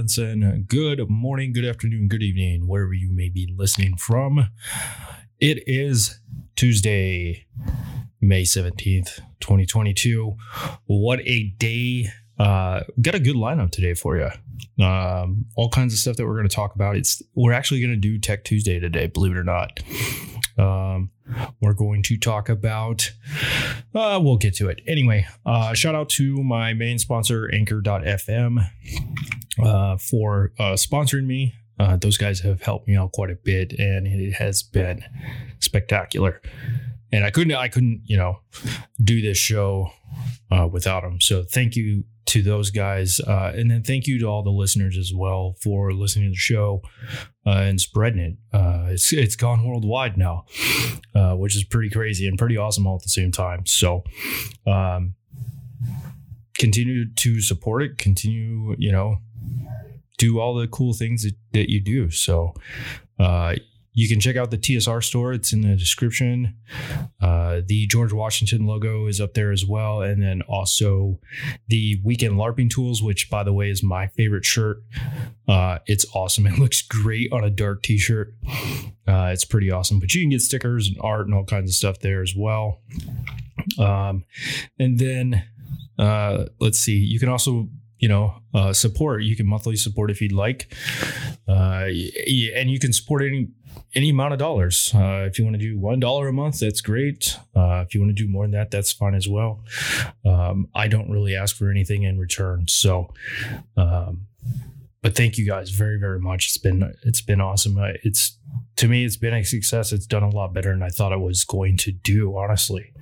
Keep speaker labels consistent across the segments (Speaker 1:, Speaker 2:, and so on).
Speaker 1: Jensen. Good morning, good afternoon, good evening, wherever you may be listening from. It is Tuesday, May 17th, 2022. What a day. Uh, got a good lineup today for you. Um, all kinds of stuff that we're going to talk about. It's we're actually going to do Tech Tuesday today, believe it or not. Um, we're going to talk about. Uh, we'll get to it anyway. Uh, shout out to my main sponsor, Anchor.fm, uh, for uh, sponsoring me. Uh, those guys have helped me out quite a bit, and it has been spectacular. And I couldn't, I couldn't, you know, do this show uh, without them. So thank you to those guys. Uh, and then thank you to all the listeners as well for listening to the show uh, and spreading it. Uh, it's, it's gone worldwide now, uh, which is pretty crazy and pretty awesome all at the same time. So, um, continue to support it, continue, you know, do all the cool things that, that you do. So, uh, you can check out the TSR store. It's in the description. Uh, the George Washington logo is up there as well. And then also the Weekend LARPing Tools, which, by the way, is my favorite shirt. Uh, it's awesome. It looks great on a dark t shirt. Uh, it's pretty awesome. But you can get stickers and art and all kinds of stuff there as well. Um, and then uh, let's see, you can also you know uh, support you can monthly support if you'd like uh, and you can support any any amount of dollars. Uh, if you want to do one dollar a month that's great. Uh, if you want to do more than that that's fine as well. Um, i don't really ask for anything in return so um, but thank you guys very very much. It's been it's been awesome. Uh, it's to me it's been a success. It's done a lot better than i thought it was going to do honestly.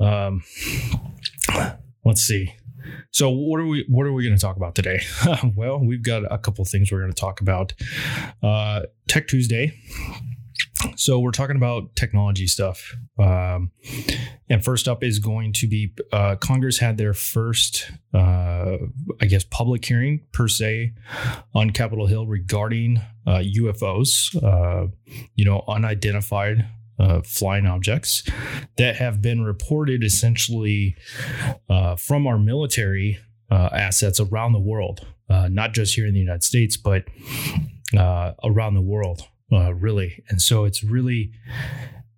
Speaker 1: Um let's see so what are we what are we going to talk about today? well, we've got a couple things we're going to talk about. Uh, Tech Tuesday. So we're talking about technology stuff. Um, and first up is going to be uh, Congress had their first, uh, I guess, public hearing per se on Capitol Hill regarding uh, UFOs, uh, you know, unidentified uh, flying objects that have been reported essentially uh, from our military uh, assets around the world, uh, not just here in the United States, but uh, around the world, uh, really. And so it's really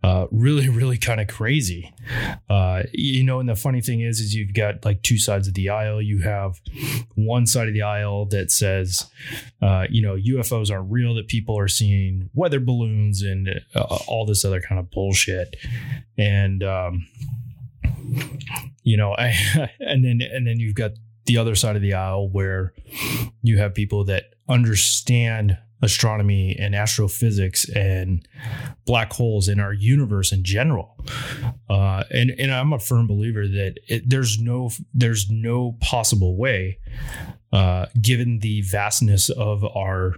Speaker 1: uh, really, really kind of crazy. Uh, you know, and the funny thing is, is you've got like two sides of the aisle. You have one side of the aisle that says, uh, you know, UFOs aren't real, that people are seeing weather balloons and uh, all this other kind of bullshit. And, um, you know, I, and then, and then you've got the other side of the aisle where you have people that understand astronomy and astrophysics and black holes in our universe in general. Uh, and and I'm a firm believer that it, there's no there's no possible way, uh, given the vastness of our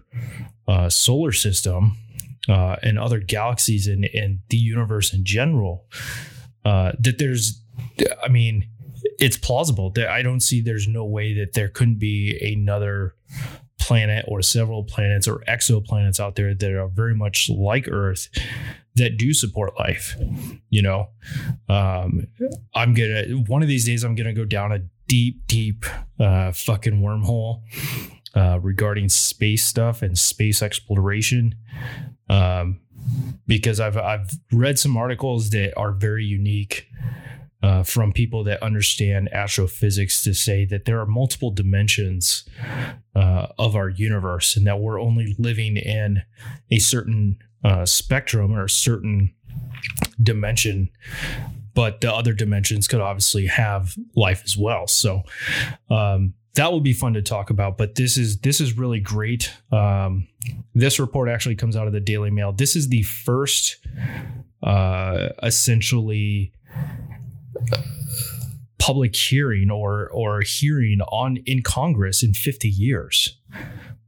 Speaker 1: uh, solar system uh, and other galaxies and and the universe in general, uh, that there's, I mean. It's plausible that I don't see there's no way that there couldn't be another planet or several planets or exoplanets out there that are very much like Earth that do support life. You know, um, I'm gonna one of these days I'm gonna go down a deep, deep uh, fucking wormhole uh, regarding space stuff and space exploration. Um, because I've I've read some articles that are very unique uh, from people that understand astrophysics to say that there are multiple dimensions uh, of our universe and that we're only living in a certain uh, spectrum or a certain dimension but the other dimensions could obviously have life as well. So um, that will be fun to talk about but this is this is really great. Um, this report actually comes out of the daily mail. This is the first uh, essentially public hearing or or hearing on in Congress in 50 years.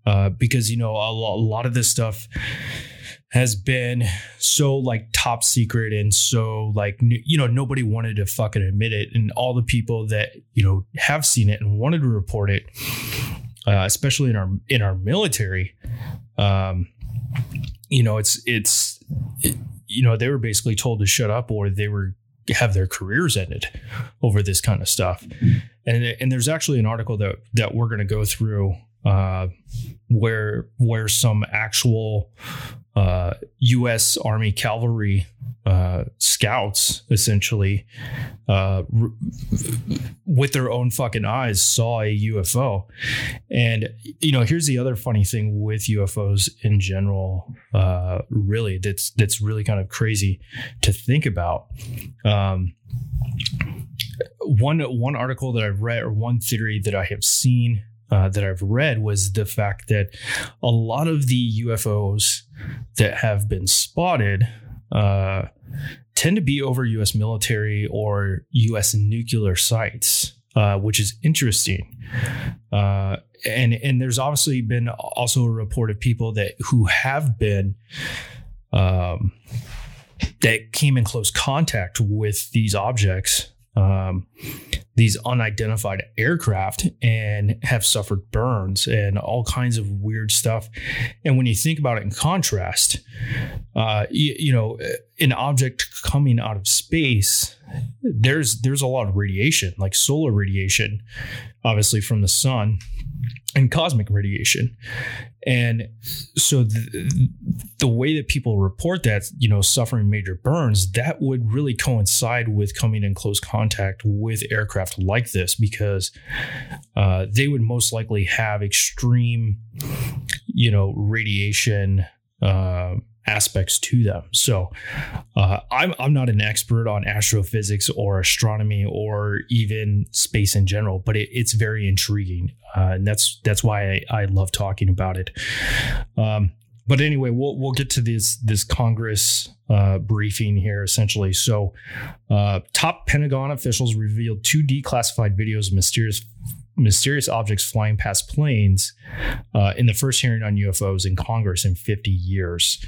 Speaker 1: Uh, because you know a, a lot of this stuff has been so like top secret and so like you know nobody wanted to fucking admit it and all the people that you know have seen it and wanted to report it uh, especially in our in our military um you know it's it's it, you know they were basically told to shut up or they were have their careers ended over this kind of stuff. And and there's actually an article that that we're going to go through uh, where where some actual uh, U.S. Army cavalry uh, scouts essentially uh, r- with their own fucking eyes saw a UFO. And you know, here's the other funny thing with UFOs in general. Uh, really, that's that's really kind of crazy to think about. Um, one one article that I've read or one theory that I have seen uh, that I've read was the fact that a lot of the UFOs that have been spotted uh, tend to be over U.S. military or U.S. nuclear sites, uh, which is interesting. Uh, and and there's obviously been also a report of people that who have been um, that came in close contact with these objects um, these unidentified aircraft and have suffered burns and all kinds of weird stuff. And when you think about it in contrast, uh, you, you know, an object coming out of space, there's there's a lot of radiation, like solar radiation, obviously from the sun and cosmic radiation. And so the, the way that people report that, you know, suffering major burns, that would really coincide with coming in close contact with aircraft like this because uh, they would most likely have extreme, you know, radiation. Uh, aspects to them. So uh, I'm I'm not an expert on astrophysics or astronomy or even space in general, but it, it's very intriguing, uh, and that's that's why I, I love talking about it. Um, but anyway, we'll we'll get to this this Congress uh, briefing here essentially. So, uh, top Pentagon officials revealed two declassified videos of mysterious mysterious objects flying past planes uh, in the first hearing on UFOs in Congress in 50 years.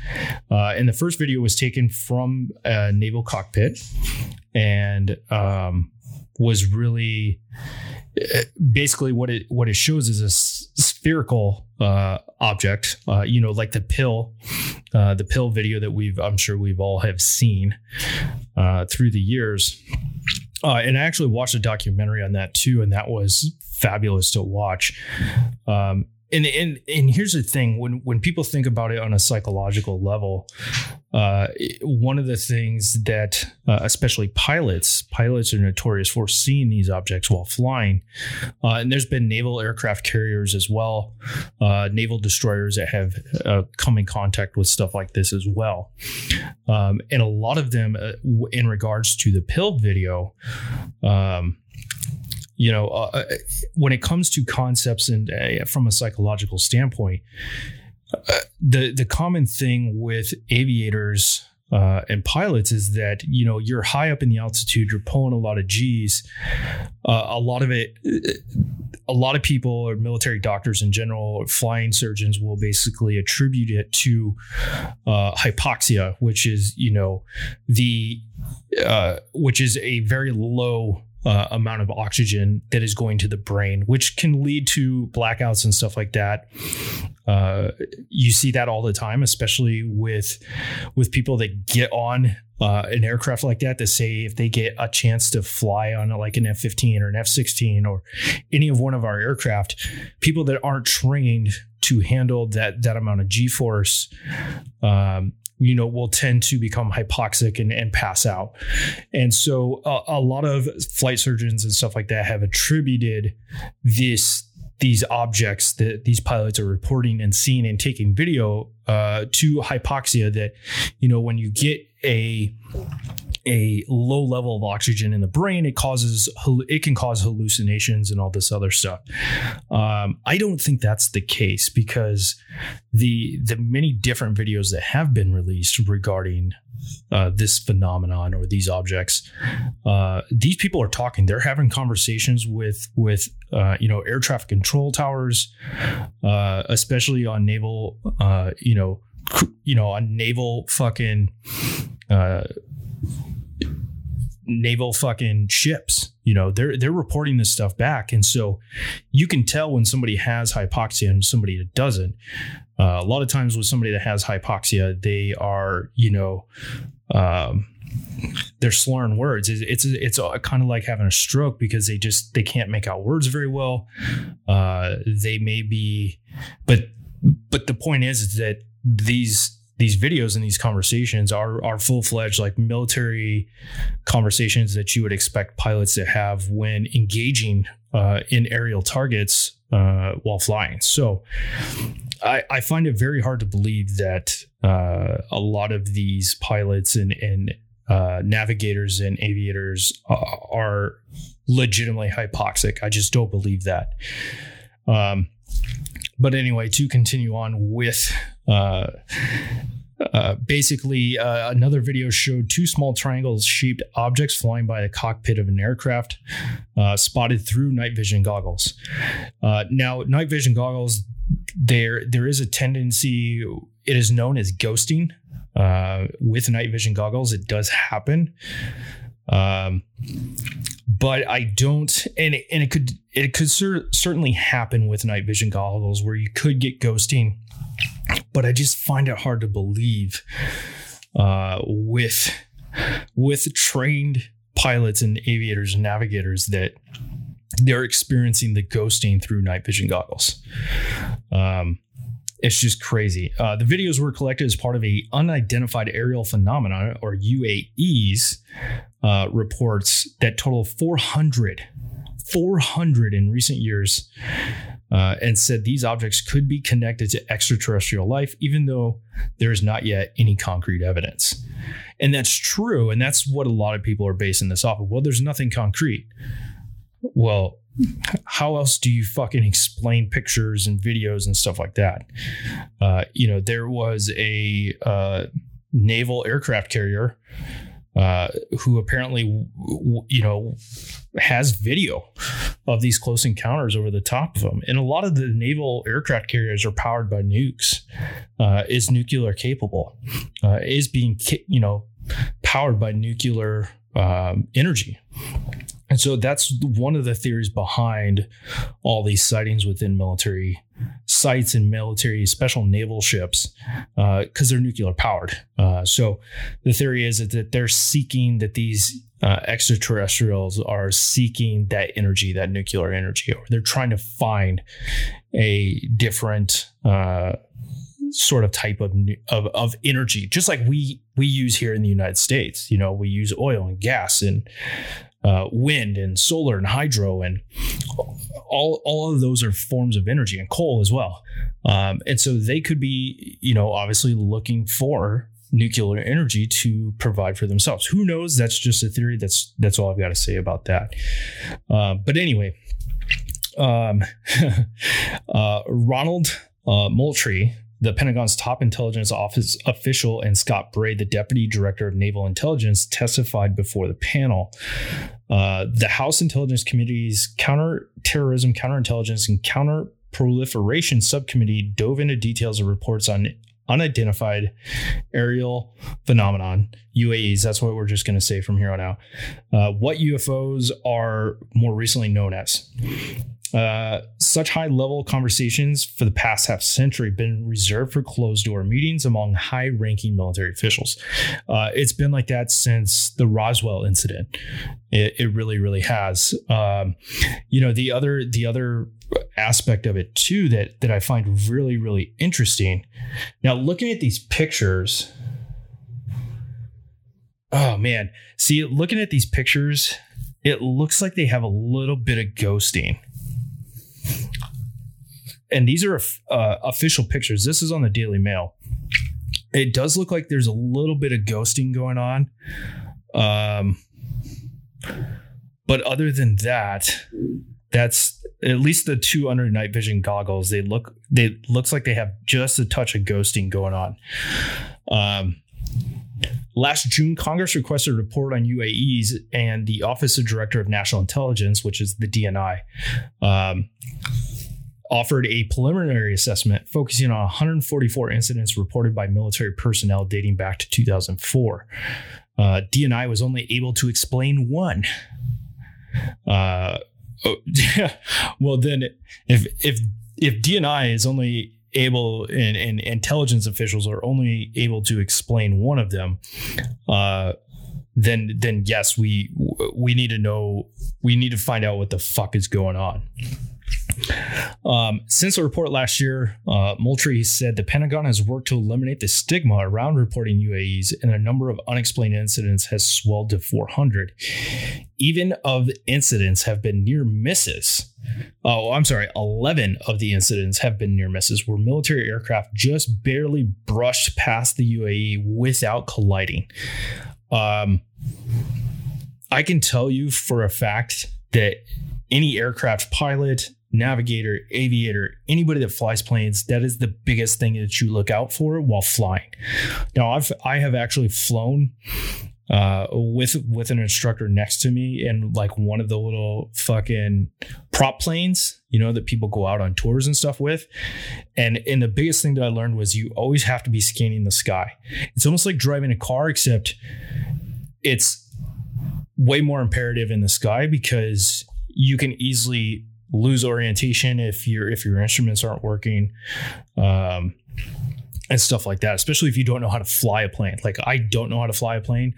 Speaker 1: Uh, and the first video was taken from a naval cockpit and um, was really uh, basically what it what it shows is a spherical uh, object, uh, you know, like the pill, uh, the pill video that we've I'm sure we've all have seen uh, through the years. Uh, and I actually watched a documentary on that too, and that was fabulous to watch. Um, and, and and here's the thing when when people think about it on a psychological level uh, one of the things that uh, especially pilots pilots are notorious for seeing these objects while flying. Uh, and there's been naval aircraft carriers as well uh, naval destroyers that have uh, come in contact with stuff like this as well. Um, and a lot of them uh, in regards to the pill video um, you know, uh, uh, when it comes to concepts and uh, from a psychological standpoint, uh, the the common thing with aviators uh, and pilots is that you know you're high up in the altitude, you're pulling a lot of G's. Uh, a lot of it, a lot of people or military doctors in general, flying surgeons will basically attribute it to hypoxia, which is you know the which is a very low uh, amount of oxygen that is going to the brain, which can lead to blackouts and stuff like that. Uh, you see that all the time, especially with with people that get on uh, an aircraft like that. To say if they get a chance to fly on like an F fifteen or an F sixteen or any of one of our aircraft, people that aren't trained to handle that that amount of G force um, you know, will tend to become hypoxic and, and pass out. And so a, a lot of flight surgeons and stuff like that have attributed this these objects that these pilots are reporting and seeing and taking video uh, to hypoxia that you know when you get a a low level of oxygen in the brain, it causes it can cause hallucinations and all this other stuff. Um, I don't think that's the case because the the many different videos that have been released regarding uh, this phenomenon or these objects. Uh, these people are talking. They're having conversations with with uh, you know air traffic control towers, uh, especially on naval uh, you know you know on naval fucking uh, naval fucking ships. You know, they're they're reporting this stuff back, and so you can tell when somebody has hypoxia and somebody that doesn't. Uh, a lot of times with somebody that has hypoxia, they are you know. Um, they're slurring words. It's it's, it's kind of like having a stroke because they just they can't make out words very well. Uh, they may be, but but the point is, is that these these videos and these conversations are are full fledged like military conversations that you would expect pilots to have when engaging uh, in aerial targets uh, while flying. So. I, I, find it very hard to believe that uh, a lot of these pilots and, and uh, navigators and aviators are legitimately hypoxic. I just don't believe that. Um, but anyway, to continue on with. Uh, uh, basically, uh, another video showed two small triangles shaped objects flying by the cockpit of an aircraft uh, spotted through night vision goggles. Uh, now, night vision goggles, there there is a tendency. It is known as ghosting uh, with night vision goggles. It does happen. Um, but I don't, and it, and it could it could cer- certainly happen with night vision goggles where you could get ghosting, but I just find it hard to believe uh, with with trained pilots and aviators and navigators that they're experiencing the ghosting through night vision goggles. Um, it's just crazy. Uh, the videos were collected as part of a unidentified aerial phenomenon, or UAPs, uh, reports that total 400, 400 in recent years, uh, and said these objects could be connected to extraterrestrial life, even though there is not yet any concrete evidence. And that's true, and that's what a lot of people are basing this off of. Well, there's nothing concrete. Well, how else do you fucking explain pictures and videos and stuff like that? Uh, you know, there was a uh, naval aircraft carrier uh, who apparently, you know, has video of these close encounters over the top of them. And a lot of the naval aircraft carriers are powered by nukes, uh, is nuclear capable, uh, is being, you know, powered by nuclear um, energy. And so that's one of the theories behind all these sightings within military sites and military special naval ships because uh, they're nuclear powered. Uh, so the theory is that they're seeking that these uh, extraterrestrials are seeking that energy, that nuclear energy, or they're trying to find a different uh, sort of type of, of of energy, just like we we use here in the United States. You know, we use oil and gas and uh, wind and solar and hydro and all all of those are forms of energy and coal as well. Um, and so they could be, you know, obviously looking for nuclear energy to provide for themselves. Who knows? That's just a theory. That's that's all I've got to say about that. Uh, but anyway, um, uh, Ronald uh, Moultrie, the Pentagon's top intelligence office official, and Scott Bray, the deputy director of naval intelligence, testified before the panel. Uh, the House Intelligence Committee's Counterterrorism, Counterintelligence, and Counterproliferation Subcommittee dove into details of reports on unidentified aerial phenomenon UAPs. That's what we're just going to say from here on out. Uh, what UFOs are more recently known as. Uh, such high level conversations for the past half century been reserved for closed door meetings among high ranking military officials. Uh, it's been like that since the Roswell incident. It, it really, really has. Um, you know, the other the other aspect of it too that that I find really, really interesting. Now, looking at these pictures. Oh man, see, looking at these pictures, it looks like they have a little bit of ghosting and these are uh, official pictures. This is on the Daily Mail. It does look like there's a little bit of ghosting going on. Um, but other than that, that's at least the two under night vision goggles. They look they looks like they have just a touch of ghosting going on. Um, Last June, Congress requested a report on UAPs, and the Office of Director of National Intelligence, which is the DNI, um, offered a preliminary assessment focusing on 144 incidents reported by military personnel dating back to 2004. Uh, DNI was only able to explain one. Uh, oh, well, then if if if DNI is only able and, and intelligence officials are only able to explain one of them, uh, then then yes, we we need to know we need to find out what the fuck is going on. Um, since the report last year, uh, Moultrie said the Pentagon has worked to eliminate the stigma around reporting UAPs, and the number of unexplained incidents has swelled to 400. Even of incidents have been near misses. Oh, I'm sorry. 11 of the incidents have been near misses where military aircraft just barely brushed past the UAP without colliding. Um, I can tell you for a fact that any aircraft pilot, navigator, aviator, anybody that flies planes, that is the biggest thing that you look out for while flying. Now, I've I have actually flown uh, with with an instructor next to me in like one of the little fucking prop planes, you know, that people go out on tours and stuff with. And and the biggest thing that I learned was you always have to be scanning the sky. It's almost like driving a car, except it's way more imperative in the sky because you can easily lose orientation if your if your instruments aren't working um, and stuff like that especially if you don't know how to fly a plane. Like i don't know how to fly a plane.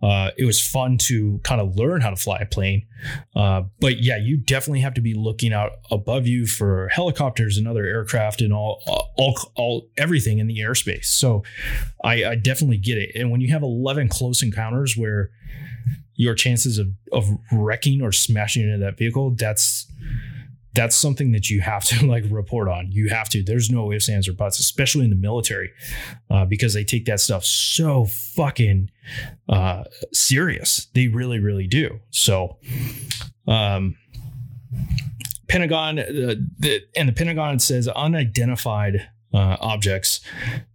Speaker 1: Uh, it was fun to kind of learn how to fly a plane. Uh, but yeah you definitely have to be looking out above you for helicopters and other aircraft and all all, all everything in the airspace. So I, I definitely get it. And when you have 11 close encounters where your chances of of wrecking or smashing into that vehicle, that's that's something that you have to like report on. You have to. There's no ifs, ands, or buts, especially in the military, uh, because they take that stuff so fucking uh, serious. They really, really do. So, um, Pentagon, uh, the, and the Pentagon says unidentified uh, objects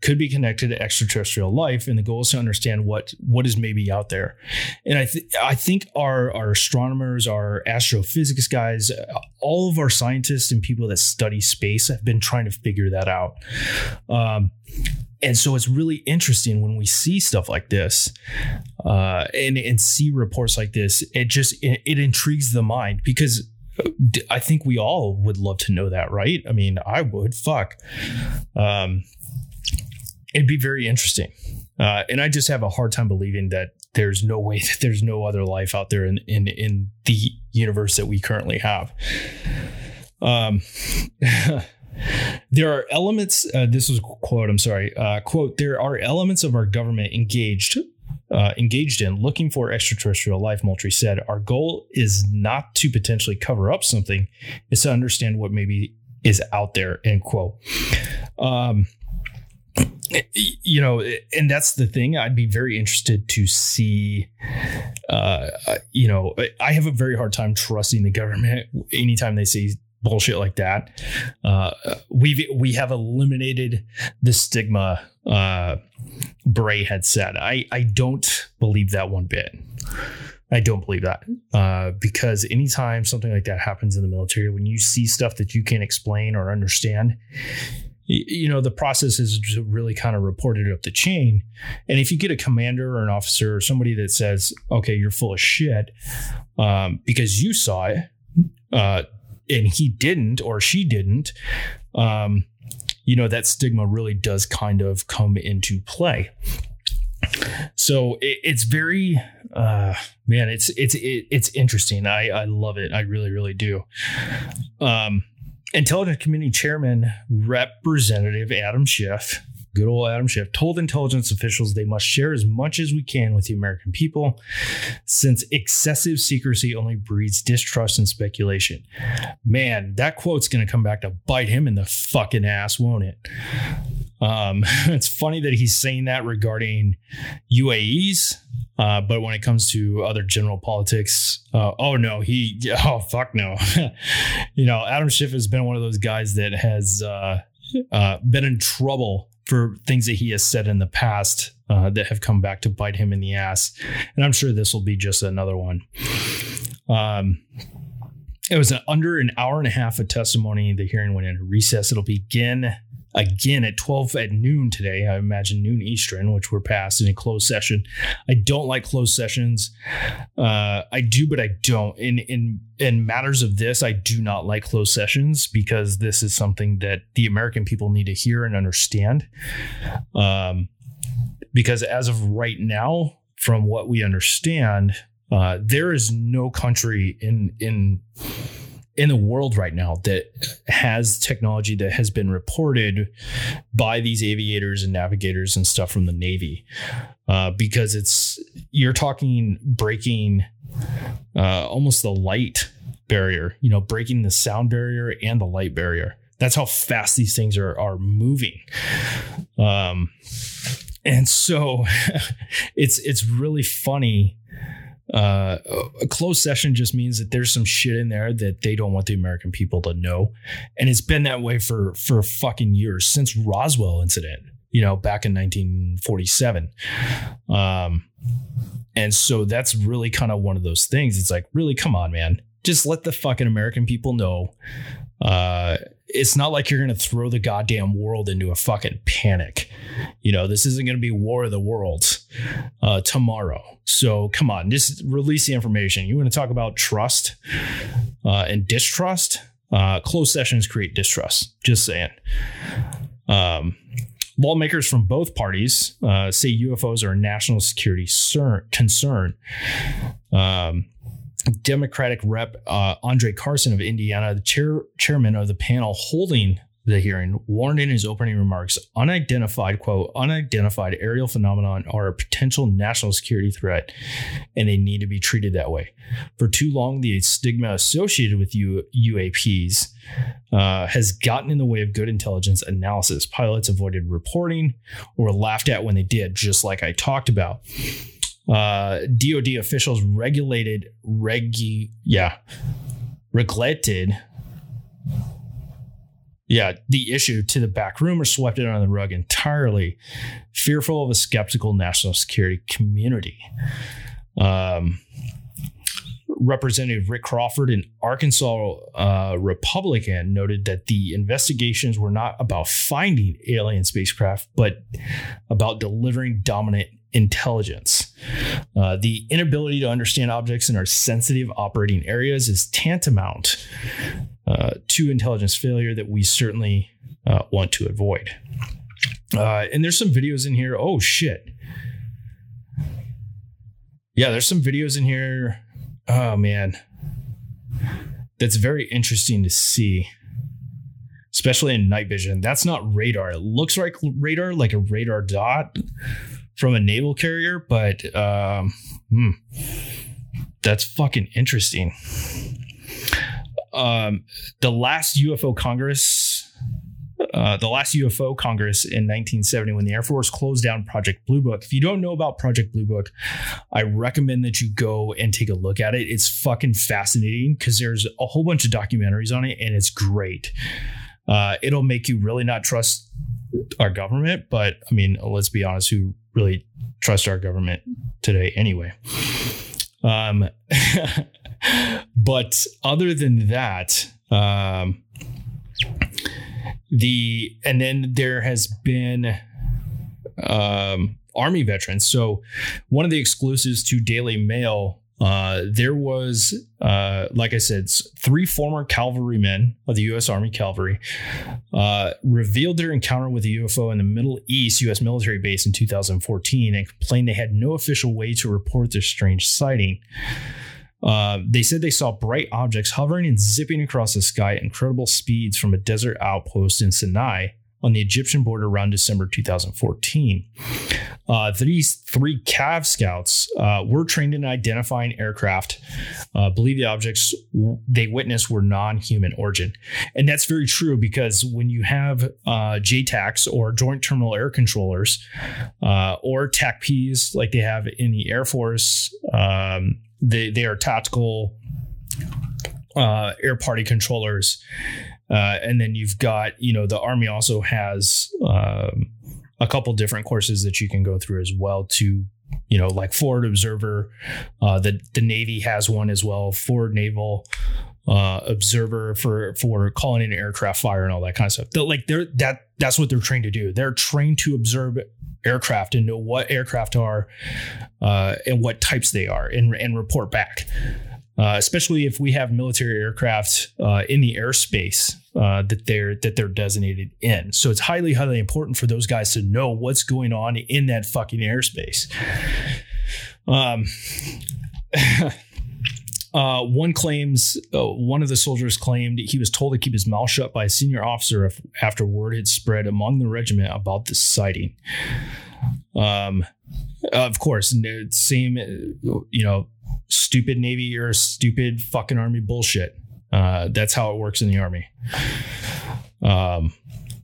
Speaker 1: could be connected to extraterrestrial life, and the goal is to understand what what is maybe out there. And I th- I think our our astronomers, our astrophysics guys, all of our scientists and people that study space have been trying to figure that out. Um, and so it's really interesting when we see stuff like this uh, and and see reports like this. It just it, it intrigues the mind because I think we all would love to know that, right? I mean, I would. Fuck. Um, it'd be very interesting. Uh, and I just have a hard time believing that there's no way that there's no other life out there in in, in the universe that we currently have. Um, there are elements. Uh, this was quote. I'm sorry. Uh, quote. There are elements of our government engaged uh, engaged in looking for extraterrestrial life, Moultrie said, our goal is not to potentially cover up something, it's to understand what maybe is out there, end quote. Um, you know, and that's the thing. I'd be very interested to see. Uh, you know, I have a very hard time trusting the government anytime they say bullshit like that. Uh, we've we have eliminated the stigma. Uh, Bray had said. I I don't believe that one bit. I don't believe that uh, because anytime something like that happens in the military, when you see stuff that you can't explain or understand, you know the process is really kind of reported up the chain and if you get a commander or an officer or somebody that says okay you're full of shit um, because you saw it uh, and he didn't or she didn't, um, you know, that stigma really does kind of come into play. So it, it's very, uh, man, it's it's it, it's interesting. I I love it. I really really do. Um, Intelligence Committee Chairman Representative Adam Schiff good old Adam Schiff, told intelligence officials they must share as much as we can with the American people, since excessive secrecy only breeds distrust and speculation. Man, that quote's going to come back to bite him in the fucking ass, won't it? Um, it's funny that he's saying that regarding UAPs, uh, but when it comes to other general politics, uh, oh no, he, oh fuck no. you know, Adam Schiff has been one of those guys that has uh, uh been in trouble for things that he has said in the past uh, that have come back to bite him in the ass. And I'm sure this will be just another one. Um, it was an, under an hour and a half of testimony. The hearing went into recess. It'll begin again at 12 at noon today. I imagine noon Eastern, which we're past in a closed session. I don't like closed sessions. Uh, I do, but I don't. In in in matters of this, I do not like closed sessions because this is something that the American people need to hear and understand. Um, because as of right now, from what we understand, uh, there is no country in in in the world right now that has technology that has been reported by these aviators and navigators and stuff from the Navy, uh, because it's you're talking breaking uh, almost the light barrier, you know, breaking the sound barrier and the light barrier. That's how fast these things are are moving. Um, and so it's it's really funny uh, a closed session just means that there's some shit in there that they don't want the American people to know, and it's been that way for for fucking years since Roswell incident. You know, back in 1947. Um, and so that's really kind of one of those things. It's like, really, come on, man. Just let the fucking American people know. Uh, it's not like you're going to throw the goddamn world into a fucking panic. You know, this isn't going to be War of the Worlds uh, tomorrow. So come on, just release the information. You want to talk about trust uh, and distrust? Uh, closed sessions create distrust. Just saying. Um, lawmakers from both parties uh, say UFOs are a national security concern. Um, Democratic Rep uh, Andre Carson of Indiana, the chair, chairman of the panel holding the hearing, warned in his opening remarks unidentified, quote, unidentified aerial phenomenon are a potential national security threat and they need to be treated that way. For too long, the stigma associated with U- UAPs uh, has gotten in the way of good intelligence analysis. Pilots avoided reporting or laughed at when they did, just like I talked about uh, DoD officials regulated regu yeah regulated yeah the issue to the back room or swept it under the rug entirely, fearful of a skeptical national security community. Um, Representative Rick Crawford, an Arkansas uh, Republican, noted that the investigations were not about finding alien spacecraft, but about delivering dominant intelligence. Uh, the inability to understand objects in our sensitive operating areas is tantamount uh, to intelligence failure that we certainly uh, want to avoid. Uh, and there's some videos in here. Oh, shit. Yeah, there's some videos in here. Oh, man. That's very interesting to see especially in night vision. That's not radar. It looks like radar, like a radar dot, from a naval carrier, but um, hmm, that's fucking interesting. Um, the last UFO Congress, uh, the last UFO Congress in 1970, when the Air Force closed down Project Blue Book. If you don't know about Project Blue Book, I recommend that you go and take a look at it. It's fucking fascinating because there's a whole bunch of documentaries on it, and it's great. Uh, it'll make you really not trust our government, but I mean, let's be honest, who really trust our government today anyway. Um, but other than that, um, the and then there has been um, army veterans. So one of the exclusives to Daily Mail uh, there was, uh, like I said, three former cavalrymen of the U.S. Army Cavalry uh, revealed their encounter with a UFO in the Middle East U.S. military base in 2014 and complained they had no official way to report their strange sighting. Uh, they said they saw bright objects hovering and zipping across the sky at incredible speeds from a desert outpost in Sinai on the Egyptian border around December 2014. Uh, these three Cav scouts uh, were trained in identifying aircraft. Uh, believe the objects they witnessed were non-human origin, and that's very true because when you have uh, JTACs or Joint Terminal Air Controllers uh, or TACPs like they have in the Air Force, um, they they are tactical uh, air party controllers uh, and then you've got, you know, the Army also has um, a couple different courses that you can go through as well to, you know, like Forward Observer. Uh, the the Navy has one as well, Forward Naval uh, Observer for for calling in aircraft fire and all that kind of stuff. The, like there that that's what they're trained to do. They're trained to observe aircraft and know what aircraft are uh, and what types they are and, and report back. Uh, especially if we have military aircraft uh, in the airspace uh, that they're that they're designated in. So it's highly highly important for those guys to know what's going on in that fucking airspace. Um. Uh, one claims uh, one of the soldiers claimed he was told to keep his mouth shut by a senior officer if, after word had spread among the regiment about the sighting. Um, of course, same, you know, stupid Navy or stupid fucking Army bullshit. Uh, that's how it works in the Army. Um,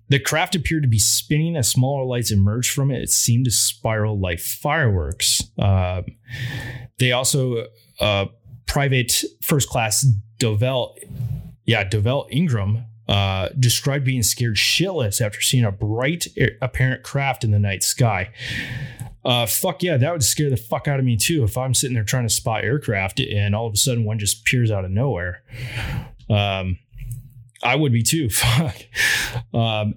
Speaker 1: the craft appeared to be spinning as smaller lights emerged from it. It seemed to spiral like fireworks. Uh, they also uh, private first class Dovell, yeah, Dovell Ingram uh, described being scared shitless after seeing a bright apparent craft in the night sky. Uh, fuck yeah, that would scare the fuck out of me too if I'm sitting there trying to spot aircraft and all of a sudden one just appears out of nowhere. Um, I would be too. Fuck. Um,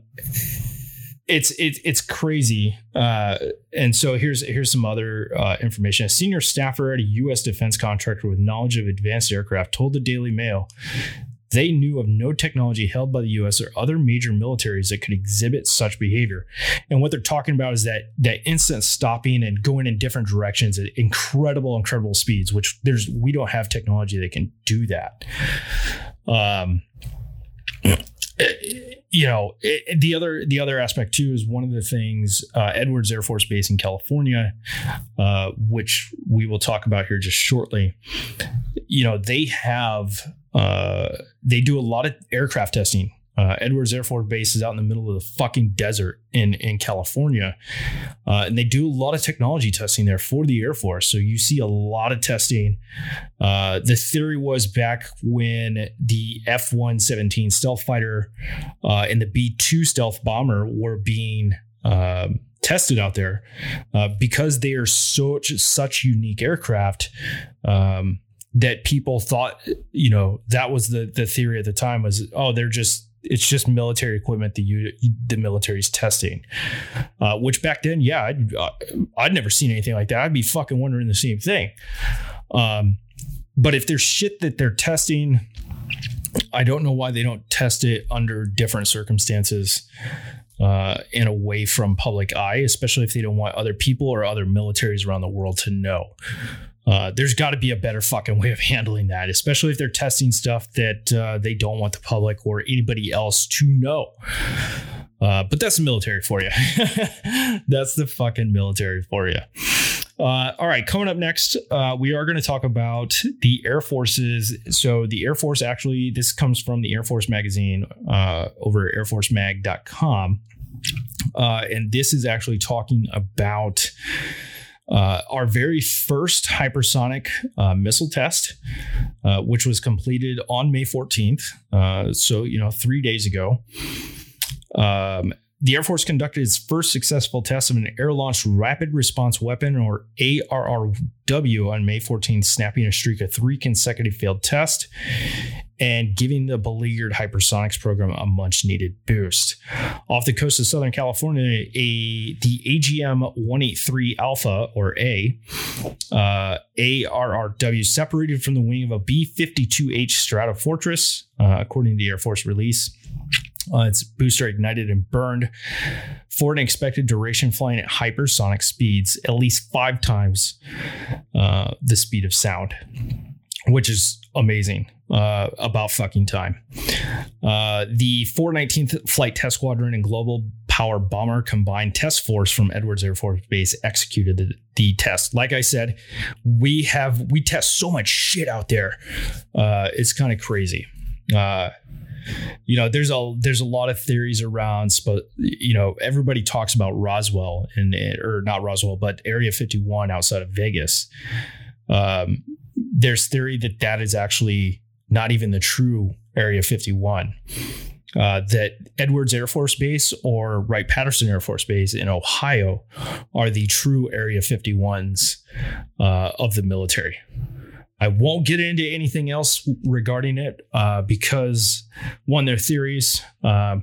Speaker 1: it's it's it's crazy. Uh, and so here's here's some other uh, information. A senior staffer at a U.S. defense contractor with knowledge of advanced aircraft told the Daily Mail they knew of no technology held by the U.S. or other major militaries that could exhibit such behavior. And what they're talking about is that that instant stopping and going in different directions at incredible, incredible speeds. Which there's we don't have technology that can do that. Um, you know the other the other aspect too is one of the things uh, Edwards Air Force Base in California, uh, which we will talk about here just shortly. You know they have uh, they do a lot of aircraft testing uh, Edwards Air Force Base is out in the middle of the fucking desert in in California, uh, and they do a lot of technology testing there for the Air Force. So you see a lot of testing. Uh, the theory was back when the F one seventeen stealth fighter uh, and the B two stealth bomber were being um, tested out there uh, because they are such such unique aircraft. Um, that people thought, you know, that was the the theory at the time was, oh, they're just it's just military equipment that you the military's testing. Uh, which back then, yeah, I'd, uh, I'd never seen anything like that. I'd be fucking wondering the same thing. Um, but if there's shit that they're testing, I don't know why they don't test it under different circumstances uh, and away from public eye, especially if they don't want other people or other militaries around the world to know. Uh, there's got to be a better fucking way of handling that, especially if they're testing stuff that uh, they don't want the public or anybody else to know. Uh, but that's the military for you. that's the fucking military for you. Uh, all right, coming up next, uh, we are going to talk about the Air Forces. So, the Air Force actually, this comes from the Air Force magazine uh, over at airforcemag.com. Uh, and this is actually talking about uh, our very first hypersonic uh, missile test, uh, which was completed on May 14th. Uh, so, you know, three days ago. Um, the Air Force conducted its first successful test of an air launched rapid response weapon, or ARRW, on May 14th, snapping a streak of three consecutive failed tests and giving the beleaguered hypersonics program a much needed boost. Off the coast of Southern California, a the AGM 183 Alpha, or A, uh, ARRW, separated from the wing of a B 52H Stratofortress, uh, according to the Air Force release. Uh, its booster ignited and burned for an expected duration flying at hypersonic speeds, at least five times uh, the speed of sound, which is amazing. Uh, about fucking time. Uh, the 419th Flight Test Squadron and Global Power Bomber Combined Test Force from Edwards Air Force Base executed the, the test. Like I said, we have we test so much shit out there. Uh, it's kind of crazy. Uh, you know there's a there's a lot of theories around but you know everybody talks about Roswell and or not Roswell but Area 51 outside of Vegas um, there's theory that that is actually not even the true Area 51 uh, that Edwards Air Force Base or Wright Patterson Air Force Base in Ohio are the true Area 51s uh, of the military. I won't get into anything else regarding it uh, because one, they're theories, uh,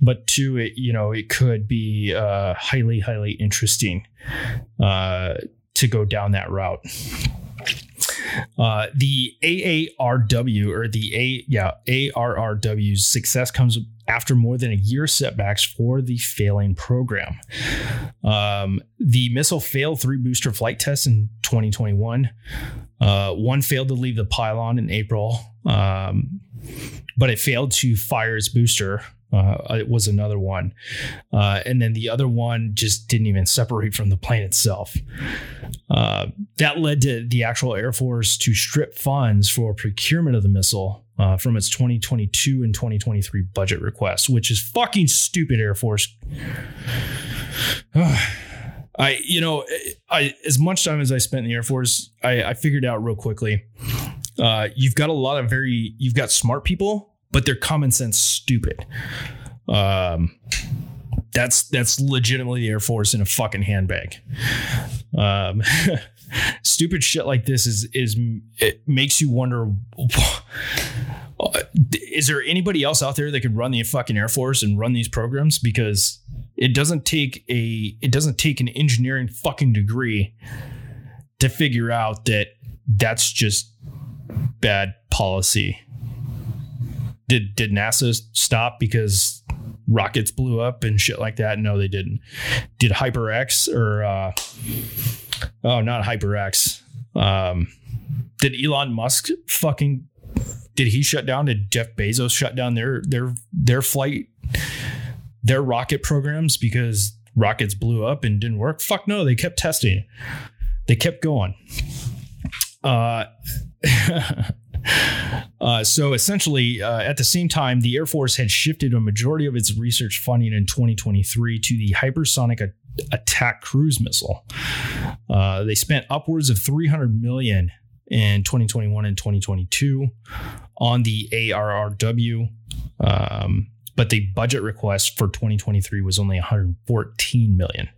Speaker 1: but two, it you know it could be uh, highly highly interesting uh, to go down that route. Uh, the AARW or the A yeah ARRW's success comes after more than a year setbacks for the failing program. Um, the missile failed three booster flight tests in 2021. Uh, one failed to leave the pylon in April, um, but it failed to fire its booster. Uh, it was another one. Uh, and then the other one just didn't even separate from the plane itself. Uh, that led to the actual Air Force to strip funds for procurement of the missile uh, from its 2022 and 2023 budget requests, which is fucking stupid, Air Force. I, you know, I as much time as I spent in the Air Force, I, I figured out real quickly. Uh, you've got a lot of very, you've got smart people, but they're common sense stupid. Um, that's that's legitimately the Air Force in a fucking handbag. Um, stupid shit like this is is it makes you wonder is there anybody else out there that could run the fucking air force and run these programs because it doesn't take a it doesn't take an engineering fucking degree to figure out that that's just bad policy did did nasa stop because rockets blew up and shit like that no they didn't did hyperx or uh oh not hyperx um did elon musk fucking did he shut down? Did Jeff Bezos shut down their their their flight, their rocket programs because rockets blew up and didn't work? Fuck no, they kept testing. They kept going. Uh, uh, so essentially, uh, at the same time, the Air Force had shifted a majority of its research funding in 2023 to the hypersonic a- attack cruise missile. Uh, they spent upwards of 300 million in 2021 and 2022 on the ARRW. Um, but the budget request for 2023 was only 114 million,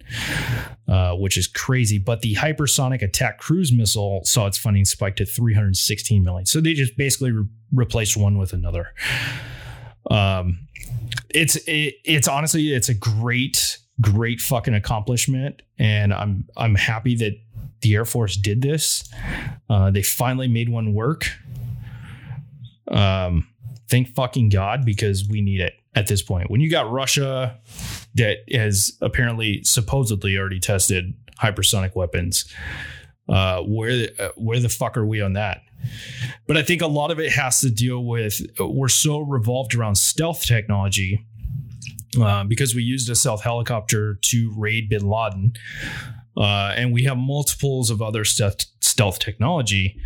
Speaker 1: uh, which is crazy. But the hypersonic attack cruise missile saw its funding spike to 316 million. So they just basically re- replaced one with another. Um, it's it, it's honestly it's a great great fucking accomplishment, and I'm I'm happy that the Air Force did this. Uh, they finally made one work. Um, thank fucking God because we need it at this point. When you got Russia that has apparently supposedly already tested hypersonic weapons, uh, where uh, where the fuck are we on that? But I think a lot of it has to deal with we're so revolved around stealth technology uh, because we used a stealth helicopter to raid Bin Laden. Uh, and we have multiples of other stealth, stealth technology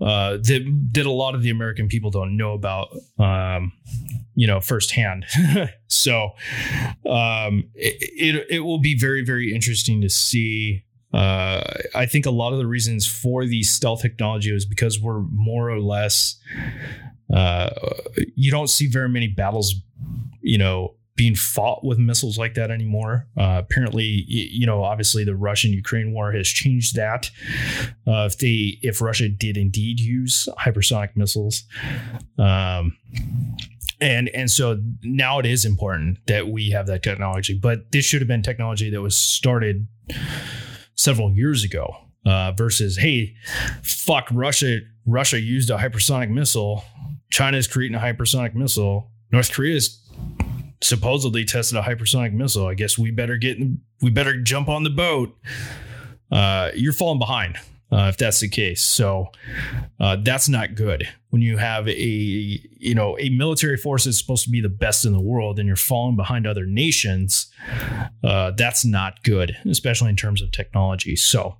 Speaker 1: uh, that that a lot of the American people don't know about, um, you know, firsthand. so um, it, it, it will be very very interesting to see. Uh, I think a lot of the reasons for the stealth technology is because we're more or less. Uh, you don't see very many battles, you know, being fought with missiles like that anymore. Uh, apparently, you know, obviously the Russian Ukraine war has changed that. Uh, if they, if Russia did indeed use hypersonic missiles, um, and and so now it is important that we have that technology. But this should have been technology that was started several years ago. Uh, versus, hey, fuck Russia. Russia used a hypersonic missile. China is creating a hypersonic missile. North Korea is supposedly tested a hypersonic missile. I guess we better get we better jump on the boat. Uh, you're falling behind uh, if that's the case. So uh, that's not good. When you have a you know a military force that's supposed to be the best in the world and you're falling behind other nations, uh, that's not good, especially in terms of technology. So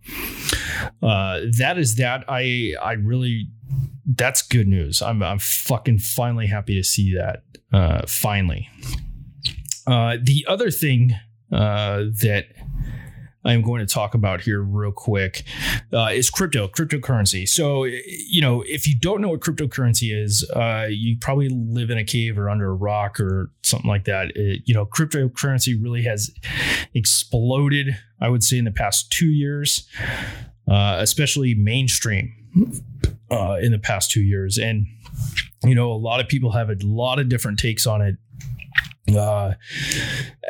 Speaker 1: uh, that is that. I I really that's good news. I'm I'm fucking finally happy to see that. Uh, finally. Uh, the other thing uh, that I'm going to talk about here real quick uh, is crypto, cryptocurrency. So, you know, if you don't know what cryptocurrency is, uh, you probably live in a cave or under a rock or something like that. It, you know, cryptocurrency really has exploded, I would say, in the past two years, uh, especially mainstream. uh, in the past two years, and you know, a lot of people have a lot of different takes on it. Uh,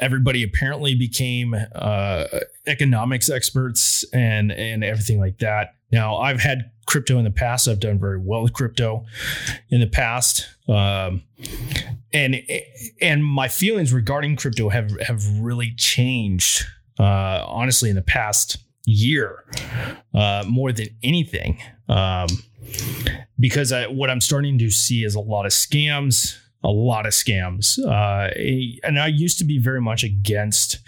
Speaker 1: everybody apparently became uh, economics experts and and everything like that. Now, I've had crypto in the past. I've done very well with crypto in the past, um, and and my feelings regarding crypto have have really changed. Uh, honestly, in the past year, uh, more than anything, um, because I, what I'm starting to see is a lot of scams a lot of scams. Uh, and I used to be very much against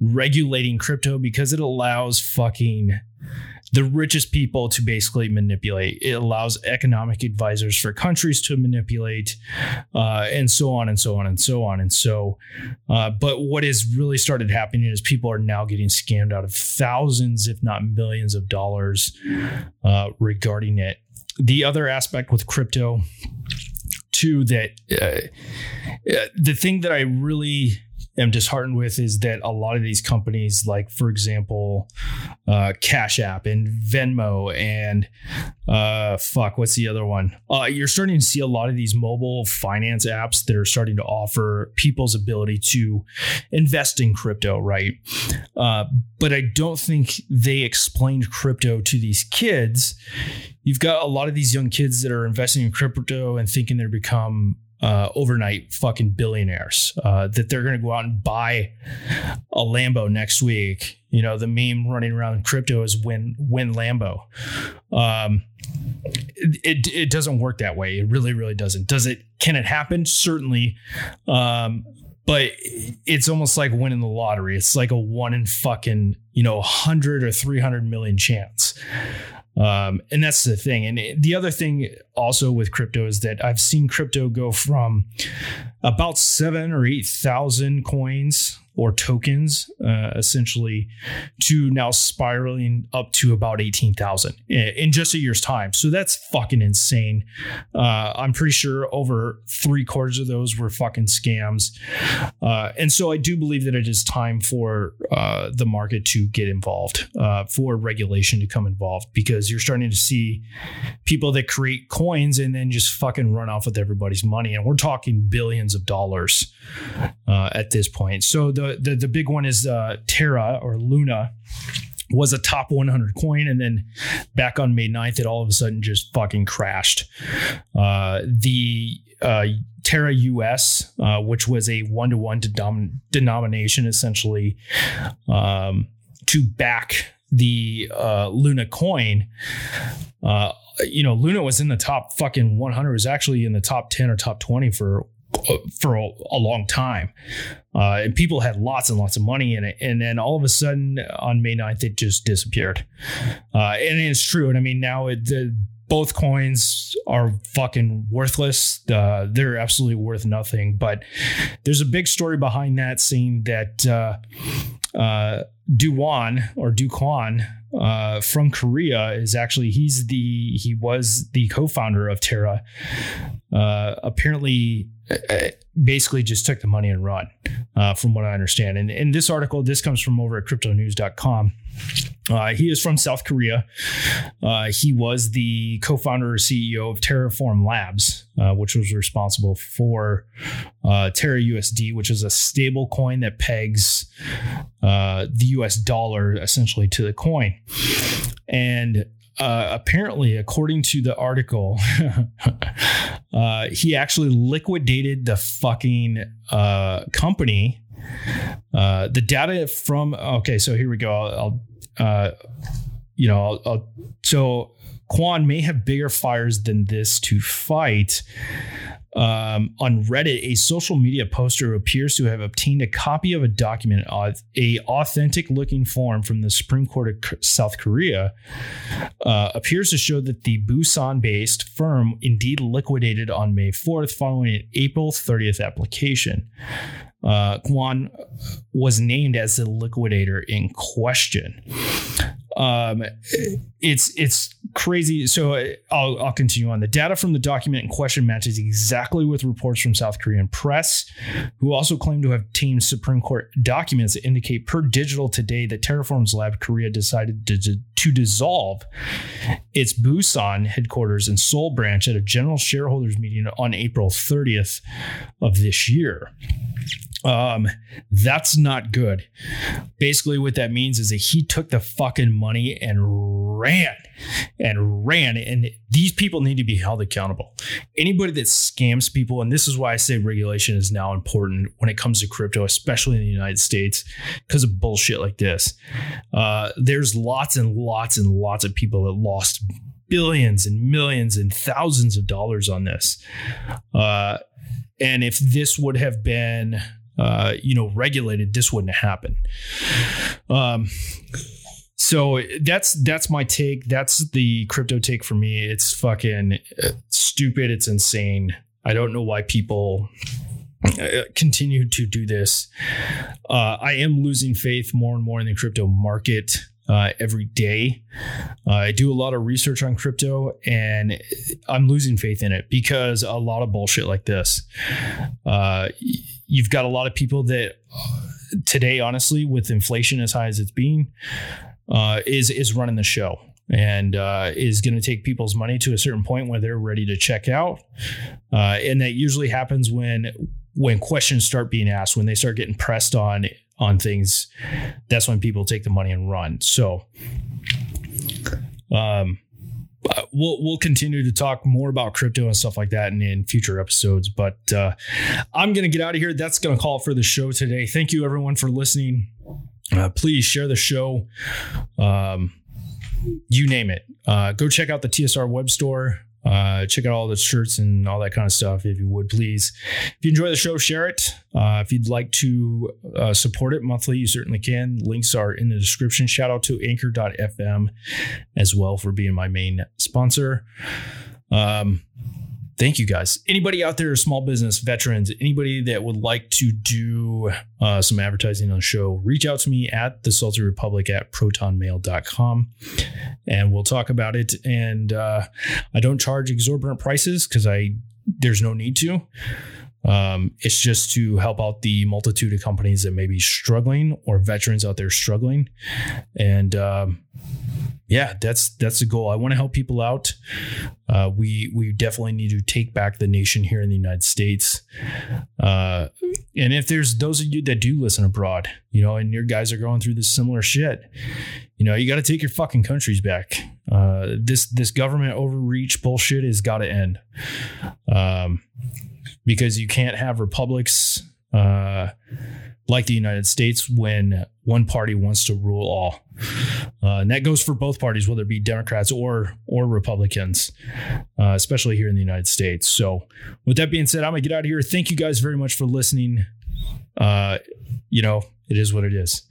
Speaker 1: regulating crypto because it allows fucking the richest people to basically manipulate. It allows economic advisors for countries to manipulate, uh, and so on and so on and so on. And so, uh, but what has really started happening is people are now getting scammed out of thousands, if not millions, of dollars uh, regarding it. The other aspect with crypto, too, that uh, uh, the thing that I really am disheartened with is that a lot of these companies, like for example, uh, Cash App and Venmo and uh, fuck, what's the other one? Uh, you're starting to see a lot of these mobile finance apps that are starting to offer people's ability to invest in crypto, right? Uh, but I don't think they explained crypto to these kids. You've got a lot of these young kids that are investing in crypto and thinking they're become uh, overnight fucking billionaires uh, that they're going to go out and buy a Lambo next week. You know, the meme running around crypto is win win Lambo. Um, it, it doesn't work that way. It really, really doesn't. Does it? Can it happen? Certainly. Um, but it's almost like winning the lottery. It's like a one in fucking, you know, 100 or 300 million chance. Um, and that's the thing. And the other thing also with crypto is that I've seen crypto go from about seven or 8,000 coins or tokens, uh, essentially, to now spiraling up to about 18,000 in just a year's time. So that's fucking insane. Uh, I'm pretty sure over three quarters of those were fucking scams. Uh, and so I do believe that it is time for uh, the market to get involved, uh, for regulation to come involved, because you're starting to see people that create coins and then just fucking run off with everybody's money. And we're talking billions of dollars uh, at this point. So the the the, big one is uh, Terra or Luna was a top 100 coin and then back on May 9th it all of a sudden just fucking crashed. Uh, the uh, Terra US, uh, which was a one to one denomination essentially um, to back the uh, Luna coin. Uh, you know, Luna was in the top fucking 100, was actually in the top 10 or top 20 for for a, a, long time. Uh, and people had lots and lots of money in it. And then all of a sudden on May 9th, it just disappeared. Uh, and it's true. And I mean, now it, the, both coins are fucking worthless. Uh, they're absolutely worth nothing. But there's a big story behind that, saying that uh, Duwan or Duquan uh, from Korea is actually he's the he was the co-founder of Terra. Uh, apparently, uh, basically just took the money and run, uh, from what I understand. And in this article, this comes from over at CryptoNews.com. Uh, he is from South Korea. Uh, he was the co-founder or CEO of Terraform Labs, uh, which was responsible for uh, Terra USD, which is a stable coin that pegs uh, the US dollar essentially to the coin. And uh, apparently, according to the article, he actually liquidated the fucking company. Uh, the data from okay, so here we go. I'll, I'll uh, you know, I'll, I'll, so Kwon may have bigger fires than this to fight um, on Reddit, a social media poster appears to have obtained a copy of a document, a authentic looking form from the Supreme Court of South Korea, uh, appears to show that the Busan-based firm indeed liquidated on May 4th, following an April 30th application. Uh, Kwon was named as the liquidator in question. Um, it's it's crazy. So uh, I'll I'll continue on. The data from the document in question matches exactly with reports from South Korean press, who also claim to have obtained Supreme Court documents that indicate per Digital Today that Terraform's lab Korea decided to, to, to dissolve its Busan headquarters and Seoul branch at a general shareholders meeting on April 30th of this year. Um, that's not good. Basically, what that means is that he took the fucking money and ran and ran. And these people need to be held accountable. Anybody that scams people, and this is why I say regulation is now important when it comes to crypto, especially in the United States, because of bullshit like this. Uh, there's lots and lots and lots of people that lost billions and millions and thousands of dollars on this. Uh, and if this would have been uh, you know, regulated, this wouldn't happen. Um, so that's that's my take. That's the crypto take for me. It's fucking uh, stupid. It's insane. I don't know why people uh, continue to do this. Uh, I am losing faith more and more in the crypto market uh, every day. Uh, I do a lot of research on crypto and I'm losing faith in it because a lot of bullshit like this. Uh, you've got a lot of people that today, honestly, with inflation as high as it's being, uh, is is running the show and uh, is going to take people's money to a certain point where they're ready to check out. Uh, and that usually happens when when questions start being asked, when they start getting pressed on on things, that's when people take the money and run. So, um, we'll we'll continue to talk more about crypto and stuff like that in, in future episodes. But uh, I'm gonna get out of here. That's gonna call for the show today. Thank you everyone for listening. Uh, please share the show. Um, you name it. Uh, go check out the TSR web store. Uh, check out all the shirts and all that kind of stuff if you would please. If you enjoy the show, share it. Uh, if you'd like to uh, support it monthly, you certainly can. Links are in the description. Shout out to anchor.fm as well for being my main sponsor. Um, thank you guys. Anybody out there, small business veterans, anybody that would like to do uh, some advertising on the show, reach out to me at the Salty Republic at protonmail.com and we'll talk about it. And uh, I don't charge exorbitant prices because I there's no need to. Um, it's just to help out the multitude of companies that may be struggling or veterans out there struggling. And um, yeah, that's that's the goal. I want to help people out. Uh, we we definitely need to take back the nation here in the United States. Uh, and if there's those of you that do listen abroad, you know, and your guys are going through this similar shit, you know, you got to take your fucking countries back. Uh, this this government overreach bullshit has got to end. Um, because you can't have republics uh, like the United States when one party wants to rule all. Uh, and that goes for both parties, whether it be Democrats or or Republicans, uh, especially here in the United States. So, with that being said, I'm gonna get out of here. Thank you guys very much for listening. Uh, you know, it is what it is.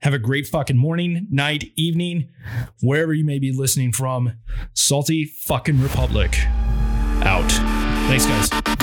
Speaker 1: Have a great fucking morning, night, evening, wherever you may be listening from. Salty fucking Republic out. Thanks, guys.